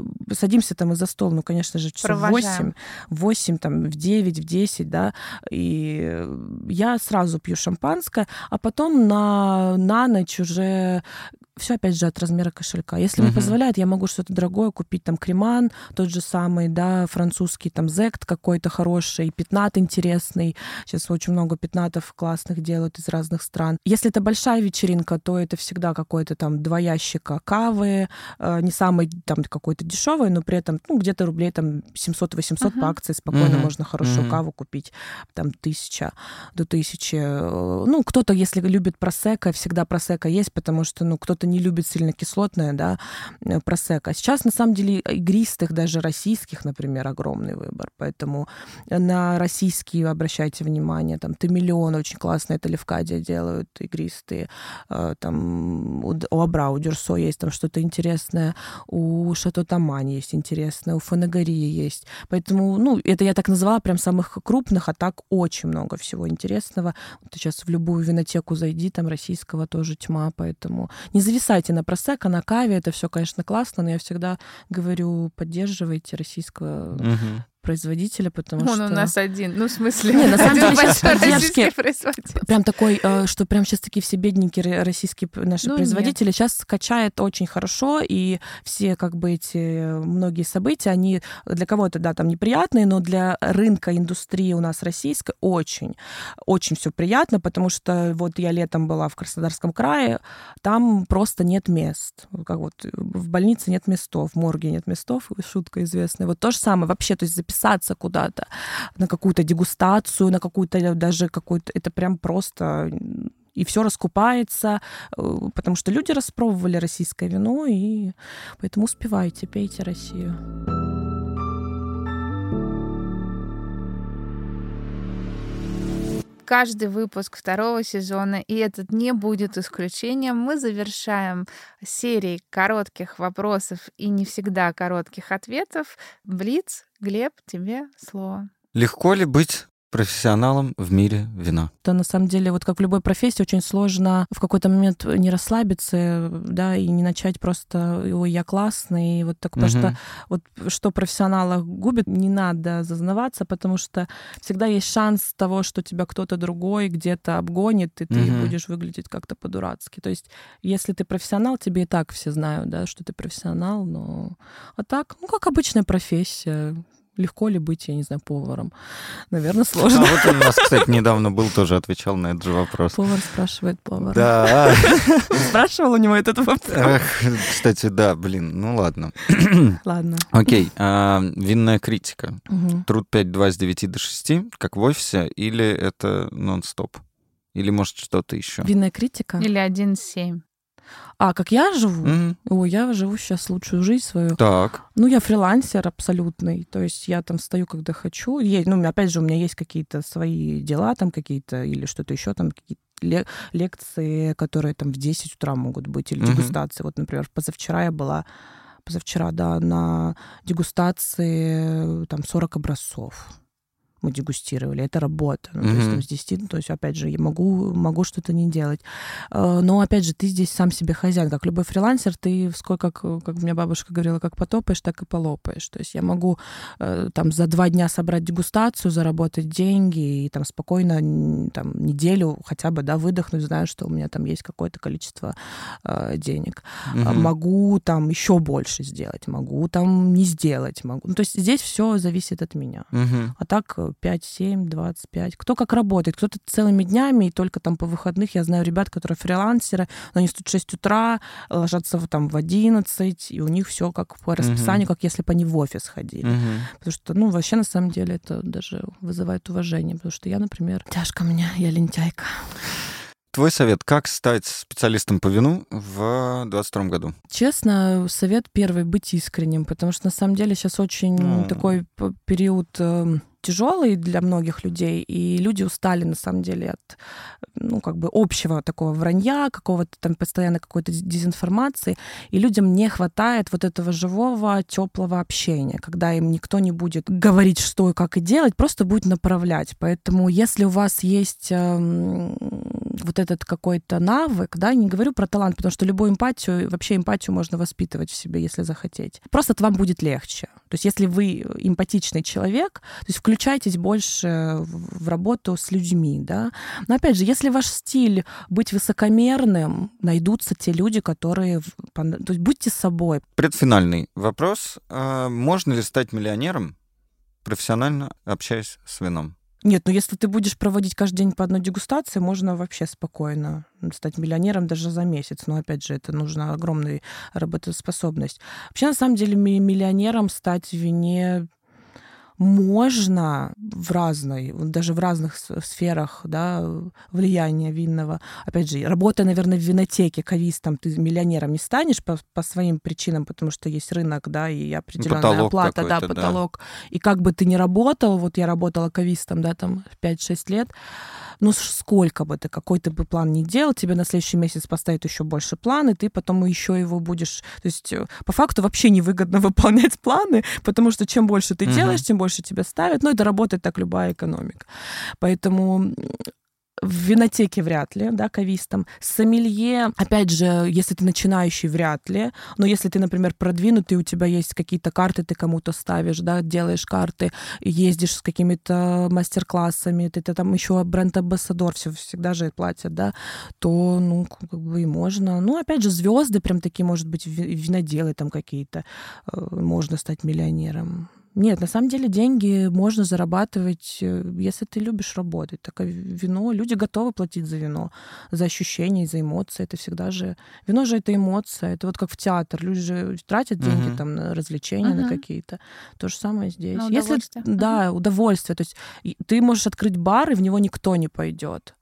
садимся там и за стол, ну, конечно же, часов в 8, Провожаем. 8, там, в 9, в 10, да, и э, я сразу пью шампанское, а потом на, на ночь уже все опять же от размера кошелька. Если мне Мгм. позволяет, я могу что-то дорогое купить, там креман, тот же самый, да, французский там зект какой-то хороший, пятнат интересный. Сейчас очень много пятнатов классных делают из разных стран. Если это большая вечеринка, то это всегда какой-то там два ящика кавы, э, не самый там какой-то дешевый, но при этом ну, где-то рублей там 700-800 Мгм. по акции спокойно Мгм. можно хорошую Мгм. каву купить, там тысяча до тысячи. Э, Ну, кто-то, если любит просека, всегда просека есть, потому что, ну, кто-то не любит сильно кислотное, да, э, просека. Сейчас, на самом деле, игристых, даже российских, например, огромный выбор, поэтому на российские обращайте внимание, там, Тамиллион очень классно, это Левкадия делают, игристые, Э, там, у Абра, у Дюрсо есть там что-то интересное, у Шато Тамань есть интересное, у Фанагарии есть. Поэтому, ну, это я так назвала прям самых крупных, а так очень много всего интересного. Вот сейчас в любую винотеку зайди, там российского тоже тьма, поэтому не зависайте на просека, на каве, это все, конечно, классно, но я всегда говорю, поддерживайте российского Мгм. Производителя, потому Он что... у нас один. Ну, в смысле, Не, на самом деле сейчас поддержки-. Прям такой, э, что прям сейчас такие все бедненькие ро- российские наши Ну, производители сейчас качает очень хорошо, и все как бы эти э, многие события, они для кого-то, да, там неприятные, но для рынка индустрии у нас российской очень, очень все приятно, потому что вот я летом была в Краснодарском крае, там просто нет мест. Как вот в больнице нет местов, в морге нет местов, шутка известная. Вот то же самое вообще, то есть записаться куда-то на какую-то дегустацию, на какую-то даже какую-то, это прям просто и все раскупается, э, потому что люди распробовали российское вино, и поэтому успевайте, пейте Россию. Каждый выпуск второго сезона, и этот не будет исключением, мы завершаем серией коротких вопросов и не всегда коротких ответов. Блиц, Глеб, тебе слово. Легко ли быть профессионалом в мире вина. Это на самом деле, вот как в любой профессии, очень сложно в какой-то момент не расслабиться, да, и не начать просто, ой, я классный, и вот так, потому что вот что профессионала губит, не надо зазнаваться, потому что всегда есть шанс того, что тебя кто-то другой где-то обгонит, и ты Мгм. будешь выглядеть как-то по-дурацки. То есть, если ты профессионал, тебе и так все знают, да, что ты профессионал, но... А так, ну, как обычная профессия. Легко ли быть, я не знаю, поваром? Наверное, А сложно. вот он у нас, кстати, недавно был, тоже отвечал на этот же вопрос. Повар спрашивает повара. Да. Спрашивал у него этот вопрос. Кстати, да, блин, ну ладно. Ладно. Окей, а, винная критика. Труд 5-2 с 9 до 6, как в офисе, или это нон-стоп? Или, может, что-то еще? Винная критика. Или 1,7. А, как я живу? Мгм. О, я живу сейчас лучшую жизнь свою. Так. Ну, я фрилансер абсолютный. То есть я там встаю, когда хочу. Е- ну, опять же, у меня есть какие-то свои дела там какие-то или что-то еще там, какие-то ле- лекции, которые там в 10 утра могут быть, или Мгм. дегустации. Вот, например, позавчера я была, позавчера, да, на дегустации э, там 40 образцов мы дегустировали. Это работа. Ну, то есть там с 10, ну, то есть, опять же, я могу, могу что-то не делать. Э, Но, опять же, ты здесь сам себе хозяин. Как любой фрилансер, ты сколько, как, как мне бабушка говорила, как потопаешь, так и полопаешь. То есть я могу э, там за два дня собрать дегустацию, заработать деньги и там спокойно там неделю хотя бы, да, выдохнуть, зная, что у меня там есть какое-то количество э, денег. А Мгм. Могу там еще больше сделать, могу там не сделать, могу. Ну, то есть здесь все зависит от меня. Мгм. А так э, 5, 7, 25. Кто как работает. Кто-то целыми днями, и только там по выходных. Я знаю ребят, которые фрилансеры, но они встают в 6 утра, ложатся в- там в 11, и у них все как по расписанию, как если бы они в офис ходили. Мгм. Потому что, ну, вообще, на самом деле, это даже вызывает уважение. Потому что я, например, тяжко мне, я лентяйка. Твой совет, как стать специалистом по вину в 22 году? Честно, совет первый — быть искренним, потому что, на самом деле, сейчас очень Ну. такой период эм, тяжелый для многих людей, и люди устали, на самом деле, от, ну, как бы общего такого вранья, какого-то там постоянно какой-то дез- дезинформации, и людям не хватает вот этого живого, теплого общения, когда им никто не будет говорить, что и как и делать, просто будет направлять. Поэтому, если у вас есть эм, вот этот какой-то навык, да, не говорю про талант, потому что любую эмпатию, вообще эмпатию можно воспитывать в себе, если захотеть. Просто вам будет легче. То есть если вы эмпатичный человек, то есть включайтесь больше в работу с людьми, да. Но опять же, если ваш стиль быть высокомерным, найдутся те люди, которые... То есть будьте собой. Предфинальный вопрос. А, Можно ли стать миллионером, профессионально общаясь с вином? Нет, ну если ты будешь проводить каждый день по одной дегустации, можно вообще спокойно стать миллионером даже за месяц. Но опять же, это нужна огромная работоспособность. Вообще, на самом деле, ми- миллионером стать в вине можно в разной, даже в разных сферах да, влияния винного. Опять же, работая, наверное, в винотеке, кавистом, ты миллионером не станешь по, по своим причинам, потому что есть рынок, да, и определенная Потолок оплата, да, какой-то, да. потолок. И как бы ты ни работал, вот я работала кавистом, да, там 5-6 лет, ну ш- сколько бы ты, какой ты бы план не делал, тебе на следующий месяц поставят еще больше план, и ты потом еще его будешь... То есть э, по факту вообще невыгодно выполнять планы, потому что чем больше ты Мгм. делаешь, тем больше тебя ставят. Ну, это работает так любая экономика. Поэтому в винотеке вряд ли, да, кавистом. Сомелье, опять же, если ты начинающий, вряд ли. Но если ты, например, продвинутый, у тебя есть какие-то карты, ты кому-то ставишь, да, делаешь карты, ездишь с какими-то мастер-классами, ты, ты там еще бренд-амбассадор, все всегда же платят, да, то, ну, как бы и можно. Ну, опять же, звезды прям такие, может быть, ви- виноделы там какие-то, э, можно стать миллионером. Нет, на самом деле деньги можно зарабатывать, э, если ты любишь работать. Так вино, люди готовы платить за вино, за ощущения, за эмоции. Это всегда же... Вино же это эмоция. Это вот как в театр. Люди же тратят деньги Мгм. там на развлечения, на Мгм. какие-то. То же самое здесь. На Если, удовольствие. да, удовольствие. То есть ты можешь открыть бар, и в него никто не пойдет.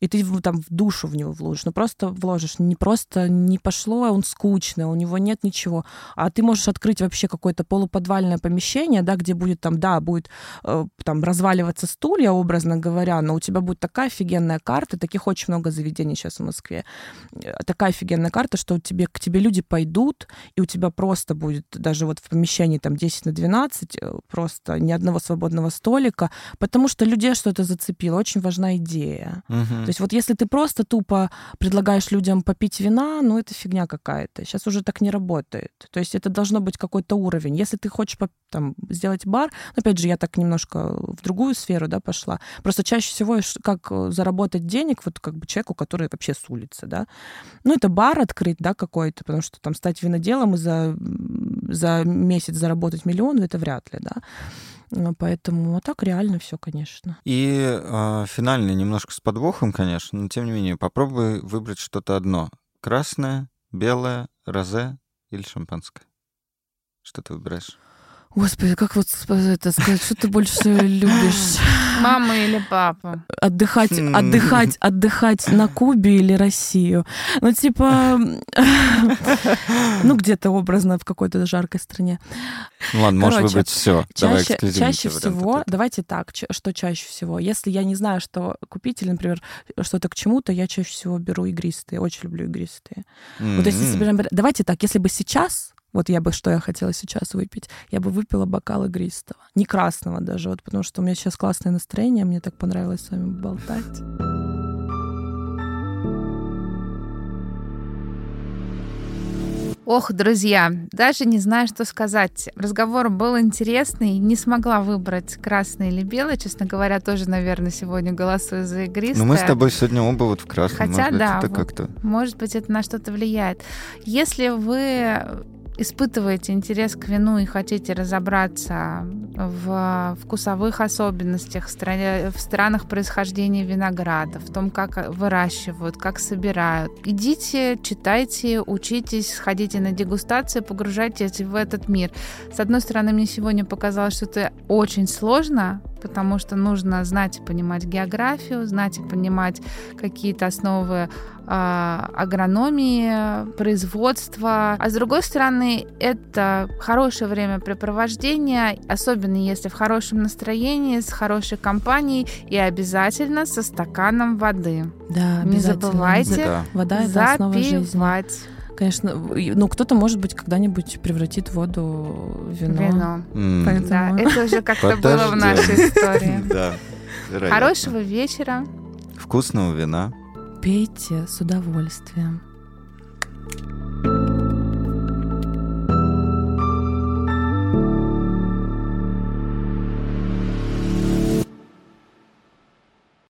И ты там в душу в него вложишь. Ну, просто вложишь. Не просто не пошло, а он скучный, у него нет ничего. А ты можешь открыть вообще какое-то полуподвальное помещение, да, где будет там, да, будет э, там разваливаться стулья, образно говоря, но у тебя будет такая офигенная карта, таких очень много заведений сейчас в Москве, Э, такая офигенная карта, что тебе, к тебе люди пойдут, и у тебя просто будет даже вот в помещении там 10 на 12 э, просто ни одного свободного столика, потому что людей что-то зацепило. Очень важна идея. Мгм. То есть вот если ты просто тупо предлагаешь людям попить вина, ну это фигня какая-то. Сейчас уже так не работает. То есть это должно быть какой-то уровень. Если ты хочешь там, сделать бар, ну, опять же, я так немножко в другую сферу да, пошла. Просто чаще всего как э, заработать денег вот как бы человеку, который вообще с улицы, да. Ну, это бар открыть, да, какой-то, потому что там стать виноделом и за, за месяц заработать миллион, это вряд ли, да. Ну, Поэтому а так реально все, конечно. И э, финальный немножко с подвохом, конечно, но тем не менее, попробуй выбрать что-то одно. Красное, белое, розе или шампанское. Что ты выбираешь? Господи, как вот это сказать, что ты больше любишь? Мама или папа? Отдыхать, Хм. отдыхать, отдыхать на Кубе или Россию? Ну, типа, ну, где-то образно в какой-то жаркой стране. Ну ладно, Короче, выбрать все. Давай Чаще, эксклюзивный чаще всего, ответа. давайте так, что чаще всего? Если я не знаю, что купить, или, например, что-то к чему-то, я чаще всего беру игристые. Очень люблю игристые. Вот если например, давайте так, если бы сейчас, вот я бы, что я хотела сейчас выпить, я бы выпила бокал игристого. Не красного даже, вот потому что у меня сейчас классное настроение, мне так понравилось с вами болтать. Ох, друзья, даже не знаю, что сказать. Разговор был интересный, не смогла выбрать красный или белый. Честно говоря, тоже, наверное, сегодня голосую за игристое. Ну мы с тобой сегодня оба вот в красном. Хотя Может быть, да, это вот. как-то... Может быть, это на что-то влияет. Если вы испытываете интерес к вину и хотите разобраться в вкусовых особенностях в, странах происхождения винограда, в том, как выращивают, как собирают, идите, читайте, учитесь, сходите на дегустацию, погружайтесь в этот мир. С одной стороны, мне сегодня показалось, что это очень сложно, потому что нужно знать и понимать географию, знать и понимать какие-то основы агрономии, производства. А с другой стороны, это хорошее времяпрепровождение, особенно если в хорошем настроении, с хорошей компанией и обязательно со стаканом воды. Да, Не обязательно. забывайте Да. Вода — это основа жизни. Запивать Конечно, ну кто-то, может быть, когда-нибудь превратит воду в вино. вино. М. Поэтому- Да, это уже как-то было в нашей истории. Да. Хорошего вечера. Вкусного вина. Пейте с удовольствием.